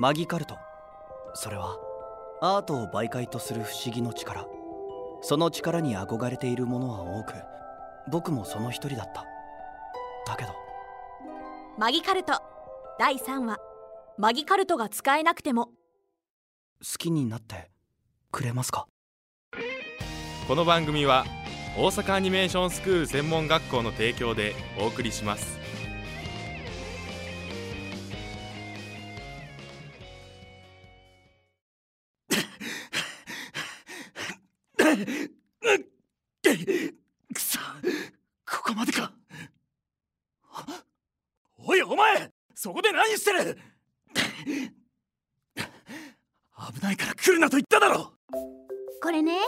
マギカルト。それはアートを媒介とする不思議の力。その力に憧れている者は多く僕もその一人だった。だけど。マギカルト。第3話。マギカルトが使えなくても。好きになってくれますか？この番組は大阪アニメーションスクール専門学校の提供でお送りしますそこで何してる？危ないから来るなと言っただろ！これね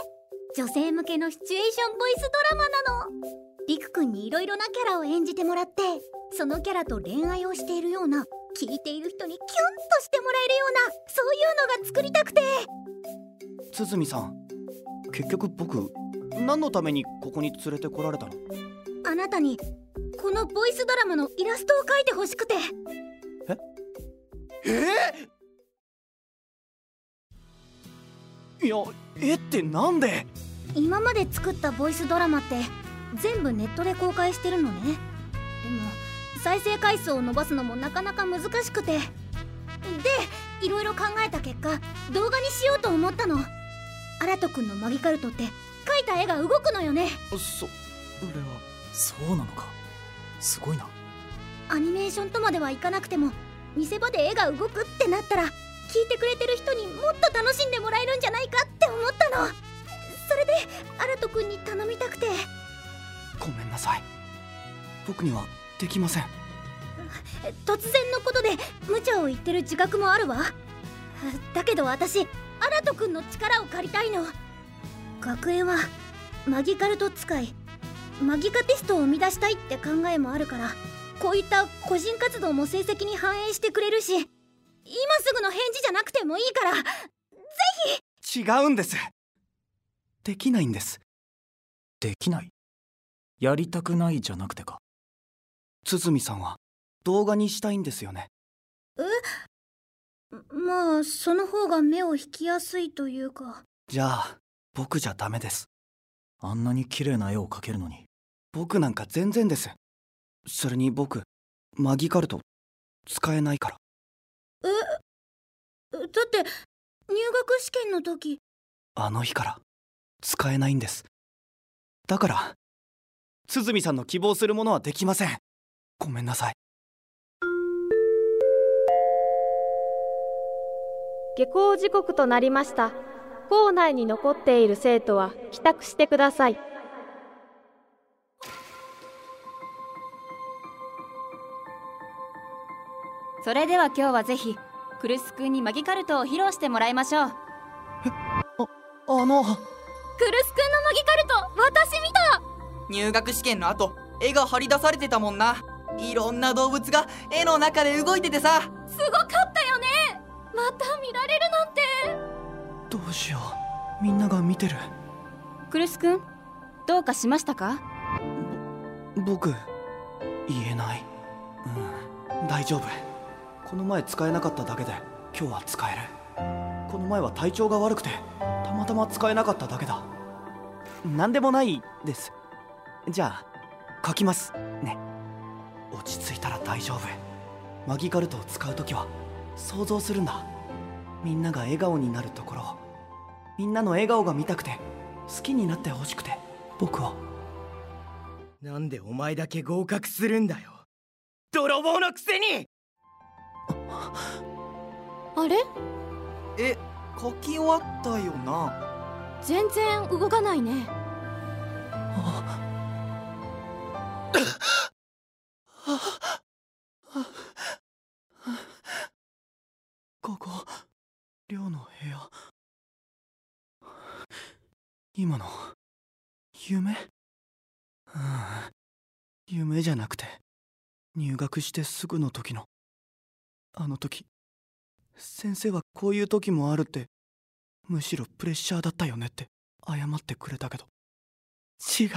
女性向けのシチュエーションボイスドラマなの。りくくんにいろいろなキャラを演じてもらってそのキャラと恋愛をしているような聞いている人にキュンとしてもらえるようなそういうのが作りたくて。鼓さん結局僕何のためにここに連れてこられたの？あなたにこのボイスドラマのイラストを描いてほしくてえ？いやえってなんで？今まで作ったボイスドラマって全部ネットで公開してるのね。でも再生回数を伸ばすのもなかなか難しくて。でいろいろ考えた結果動画にしようと思ったの。アラト君のマギカルトって描いた絵が動くのよね。それはそうなのか？すごいな。アニメーションとまではいかなくても見せ場で絵が動くってなったら聞いてくれてる人にもっと楽しんでもらえるんじゃないかって思ったの。それでアラト君に頼みたくて。ごめんなさい。僕にはできません。突然のことで無茶を言ってる自覚もあるわ。だけど私アラト君の力を借りたいの。学園はマギカルト使いマギカテストを生み出したいって考えもあるからこういった個人活動も成績に反映してくれるし今すぐの返事じゃなくてもいいからぜ違うんです。できないんです。できない。やりたくないじゃなくてか。鼓さんは動画にしたいんですよね。ひまあその方が目を引きやすいというか。じゃあ僕じゃダメです。あんなに綺麗な絵を描けるのに。僕なんか全然ですそれに僕マギカルト使えないから。だって入学試験の時。あの日から使えないんです。だから鼓さんの希望するものはできません。ごめんなさい。下校時刻となりました。校内に残っている生徒は帰宅してくださいそれでは今日はぜひクルス君にマギカルトを披露してもらいましょう。あの。クルス君のマギカルト私見た。入学試験の後絵が張り出されてたもんな。いろんな動物が絵の中で動いててさ。すごかったよね。また見られるなんて。どうしよう。みんなが見てる。クルス君どうかしましたか？僕言えない。うん大丈夫この前使えなかっただけで今日は使える。この前は体調が悪くてたまたま使えなかっただけだ。何でもないです。じゃあ書きます。ね。落ち着いたら大丈夫。マギカルトを使う時は想像するんだ。みんなが笑顔になるところみんなの笑顔が見たくて好きになってほしくて僕を。なんでお前だけ合格するんだよ。泥棒のくせに！あれ？え書き終わったよな。全然動かないね。ここ寮の部屋。今の夢？うん。夢じゃなくて入学してすぐの時のあの時先生はこういう時もあるってむしろプレッシャーだったよねって謝ってくれたけど。違う。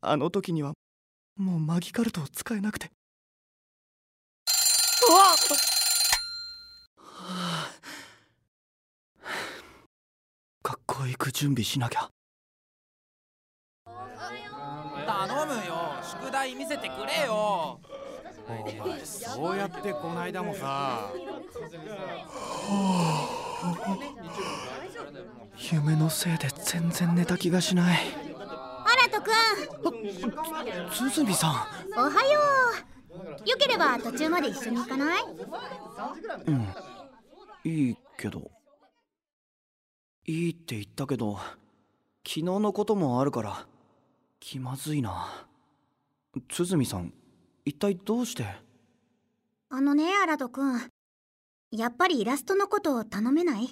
あの時にはもうマギカルトを使えなくて。あはあ、学校行く準備しなきゃ。頼むよ。宿題見せてくれよ。お前そうやってこないだもさ夢のせいで全然寝た気がしない。アラトくん。鼓さん。おはよう。よければ途中まで一緒に行かない？うん。いいけど。いいって言ったけど昨日のこともあるから気まずいな。鼓さん一体どうして？あのねアラトくんやっぱりイラストのことを頼めない？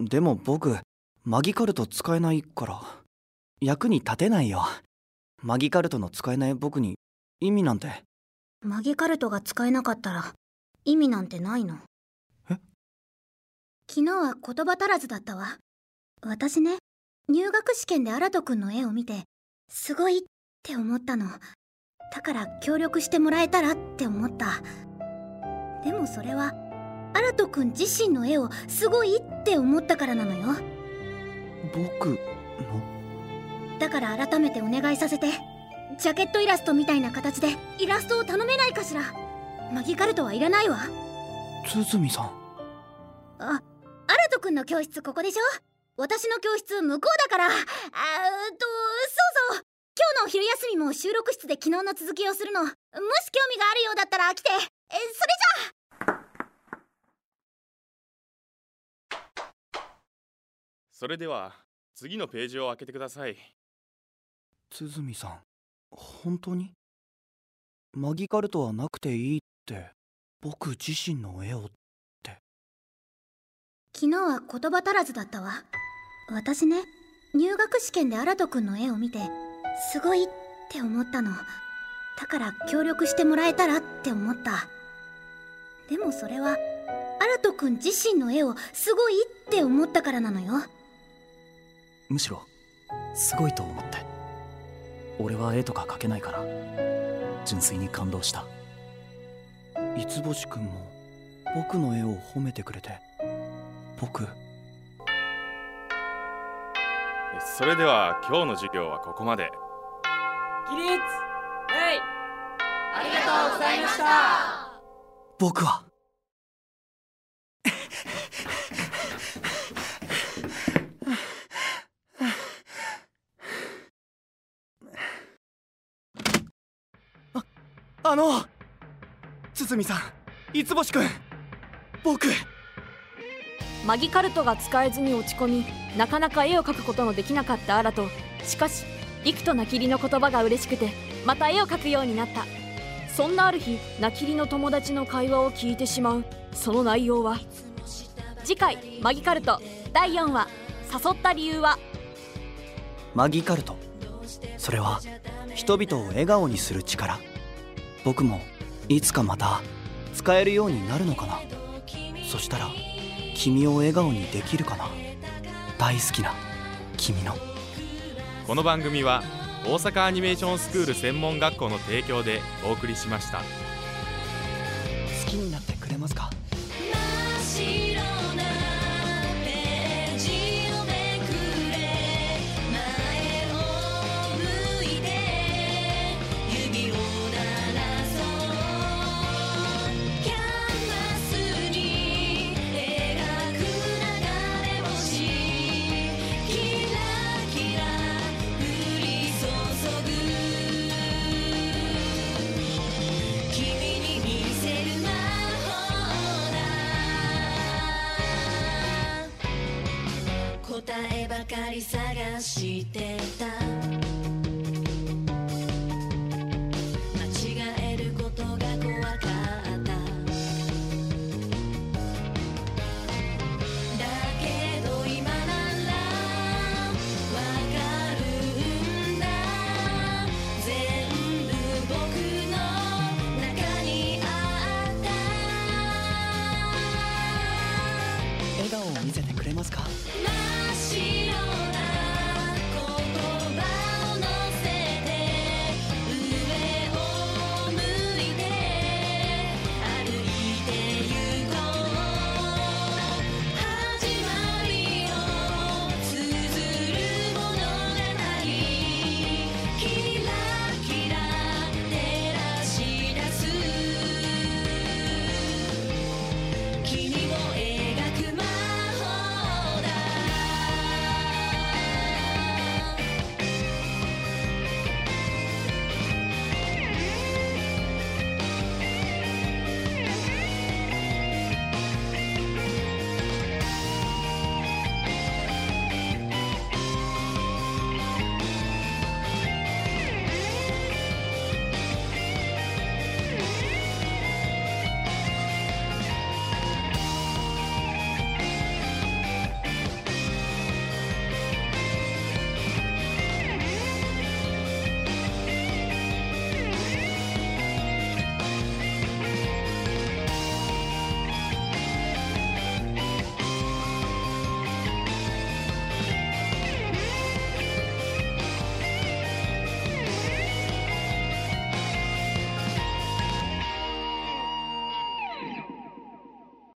でも僕マギカルト使えないから。役に立てないよ。マギカルトの使えない僕に意味なんて。マギカルトが使えなかったら意味なんてないの？え？昨日は言葉足らずだったわ。私ね入学試験でアラトくんの絵を見てすごいって思ったのだから協力してもらえたらって思った。でもそれはアラトくん自身の絵をすごいって思ったからなのよ。僕の？だから改めてお願いさせて。ジャケットイラストみたいな形でイラストを頼めないかしら。マギカルトはいらないわ。鼓さん。あアラトくんの教室ここでしょ？私の教室向こうだから。あーっとのお昼休みも収録室で昨日の続きをするのもし興味があるようだったら来て。えそれじゃそれでは次のページを開けてください。鼓さん本当に？マギカルトはなくていいって僕自身の絵を昨日は言葉足らずだったわ。私ね入学試験でアラトくんの絵を見てすごいって思ったの。だから協力してもらえたらって思った。でもそれはアラトくん自身の絵をすごいって思ったからなのよ。むしろすごいと思って。俺は絵とか描けないから。純粋に感動した。五つ星くんも僕の絵を褒めてくれて。僕。それでは今日の授業はここまで起立。レイありがとうございました。僕は。ああの鼓さん五つ星くん僕。マギカルトが使えずに落ち込みなかなか絵を描くことのできなかったアラとしかし幾とナキリの言葉が嬉しくてまた絵を描くようになった。そんなある日ナキリの友達の会話を聞いてしまう。その内容は次回「マギカルト」第4話「誘った理由は？マギカルト。それは人々を笑顔にする力。僕もいつかまた使えるようになるのかな。そしたら君を笑顔にできるかな。大好きな君の。この番組は大阪アニメーションスクール専門学校の提供でお送りしました。好きになってくれますか？り探してた